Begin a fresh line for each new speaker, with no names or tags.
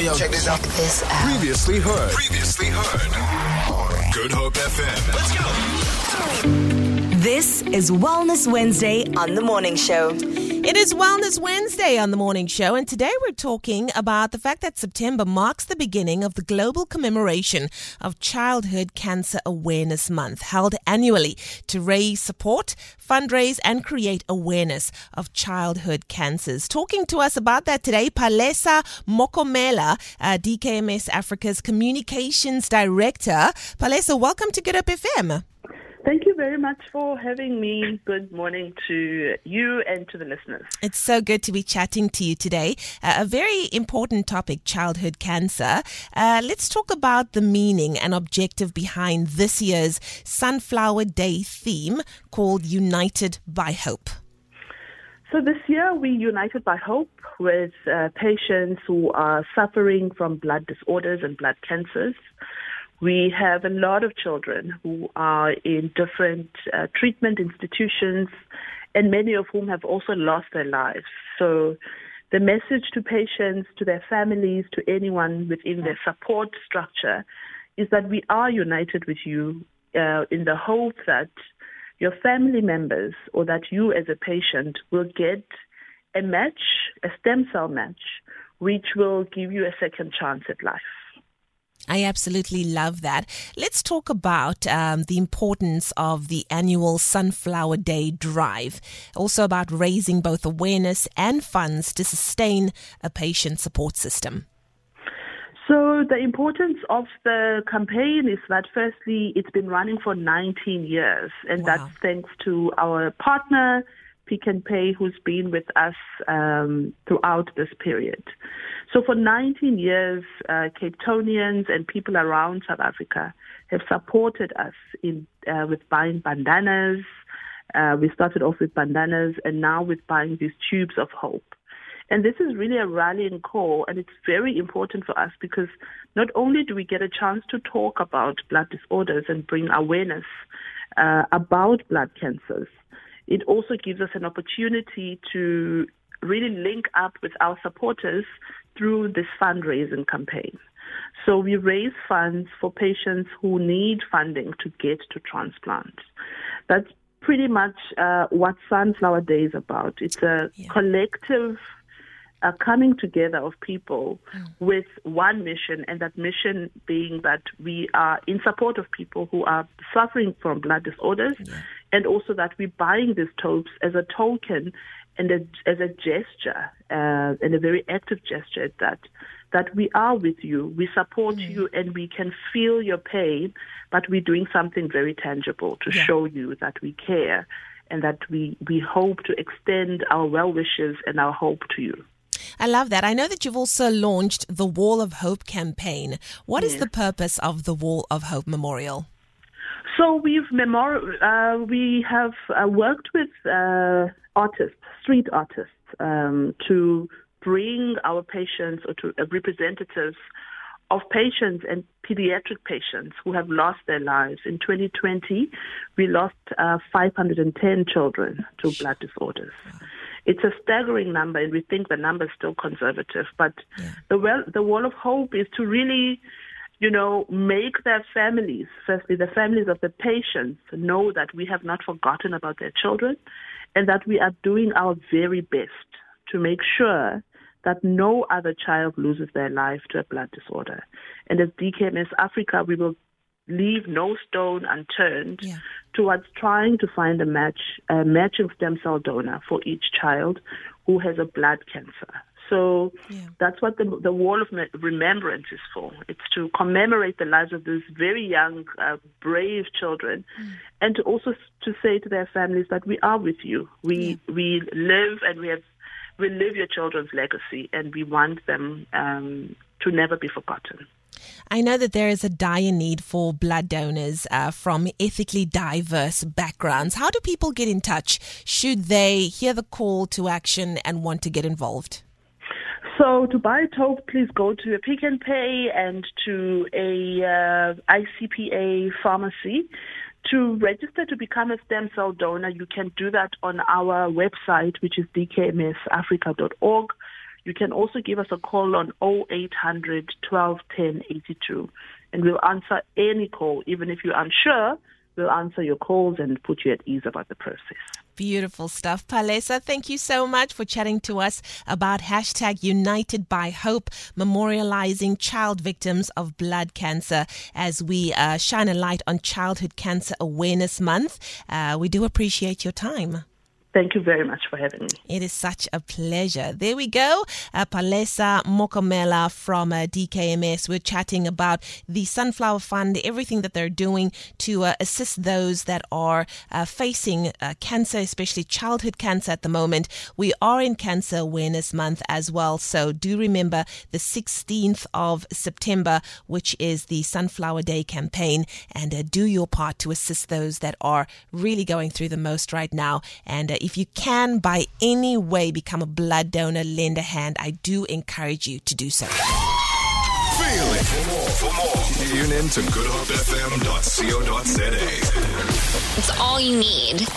yo, yo.
Check this out.
Check this out.
Previously heard.
Previously heard.
Good Hope FM.
Let's go.
This is Wellness Wednesday on The Morning Show.
It is Wellness Wednesday on the morning show, and today we're talking about the fact that September marks the beginning of the global commemoration of Childhood Cancer Awareness Month, held annually to raise support, fundraise, and create awareness of childhood cancers. Talking to us about that today, Palesa Mokomele, uh, DKMS Africa's Communications Director. Palesa, welcome to Good Hope FM.
Thank you very much for having me. Good morning to you and to the listeners.
It's so good to be chatting to you today. Uh, a very important topic childhood cancer. Uh, let's talk about the meaning and objective behind this year's Sunflower Day theme called United by Hope.
So, this year we united by hope with uh, patients who are suffering from blood disorders and blood cancers. We have a lot of children who are in different uh, treatment institutions, and many of whom have also lost their lives. So, the message to patients, to their families, to anyone within their support structure is that we are united with you uh, in the hope that your family members or that you as a patient will get a match, a stem cell match, which will give you a second chance at life.
I absolutely love that. Let's talk about um, the importance of the annual Sunflower Day drive. Also, about raising both awareness and funds to sustain a patient support system.
So, the importance of the campaign is that firstly, it's been running for 19 years, and
Wow.
that's thanks to our partner, Pick n Pay, who's been with us um, throughout this period. So, for 19 years, uh, Cape Townians and people around South Africa have supported us in uh, with buying bandanas. Uh, we started off with bandanas, and now with buying these tubes of hope. And this is really a rallying call, and it's very important for us because not only do we get a chance to talk about blood disorders and bring awareness uh, about blood cancers, it also gives us an opportunity to really link up with our supporters through this fundraising campaign. So we raise funds for patients who need funding to get to transplant. That's pretty much uh, what Sunflower Day is about. It's a
Yeah.
collective uh, coming together of people with one mission, and that mission being that we are in support of people who are suffering from blood disorders, and also that we're buying these tubes as a token and a, as a gesture, uh, and a very active gesture that, that we are with you, we support you, and we can feel your pain, but we're doing something very tangible to
Yeah.
show you that we care and that we, we hope to extend our well wishes and our hope to you.
I love that. I know that you've also launched the Wall of Hope campaign. What is the purpose of the Wall of Hope Memorial?
So we've memor- uh, we have uh, worked with uh, artists, street artists, um, to bring our patients or to uh, representatives of patients and pediatric patients who have lost their lives. In 2020, we lost uh, 510 children to blood disorders. It's a staggering number, and we think the number is still conservative. But the well, the wall of hope is to really you know, make their families, firstly, the families of the patients, know that we have not forgotten about their children and that we are doing our very best to make sure that no other child loses their life to a blood disorder. And as DKMS Africa, we will leave no stone unturned
Yeah.
towards trying to find a match, a matching stem cell donor for each child who has a blood cancer. So
Yeah.
that's what the, the wall of remembrance is for. It's to commemorate the lives of these very young, uh, brave children, and to also to say to their families that we are with you. We we live and we have we live your children's legacy, and we want them um, to never be forgotten.
I know that there is a dire need for blood donors uh, from ethically diverse backgrounds. How do people get in touch should they hear the call to action and want to get involved?
So to buy a tote, please go to a Pick n Pay and to a uh, ICPA pharmacy. To register to become a stem cell donor, you can do that on our website, which is dkmsafrica.org. You can also give us a call on 0800 12 10 82, and we'll answer any call, even if you're unsure. We'll answer your calls and put you at ease about the process.
Beautiful stuff. Palesa, thank you so much for chatting to us about hashtag United by Hope, memorializing child victims of blood cancer as we uh, shine a light on Childhood Cancer Awareness Month. Uh, we do appreciate your time.
Thank you very much for having me.
It is such a pleasure. There we go. Uh, Palesa Mokomele from uh, DKMS. We're chatting about the Sunflower Fund, everything that they're doing to uh, assist those that are uh, facing uh, cancer, especially childhood cancer at the moment. We are in Cancer Awareness Month as well. So do remember the 16th of September, which is the Sunflower Day campaign, and uh, do your part to assist those that are really going through the most right now. And if you can, by any way, become a blood donor, lend a hand, I do encourage you to do so.
Feel it. For more, for more, tune in to goodhopefm.co.za.
It's all you need.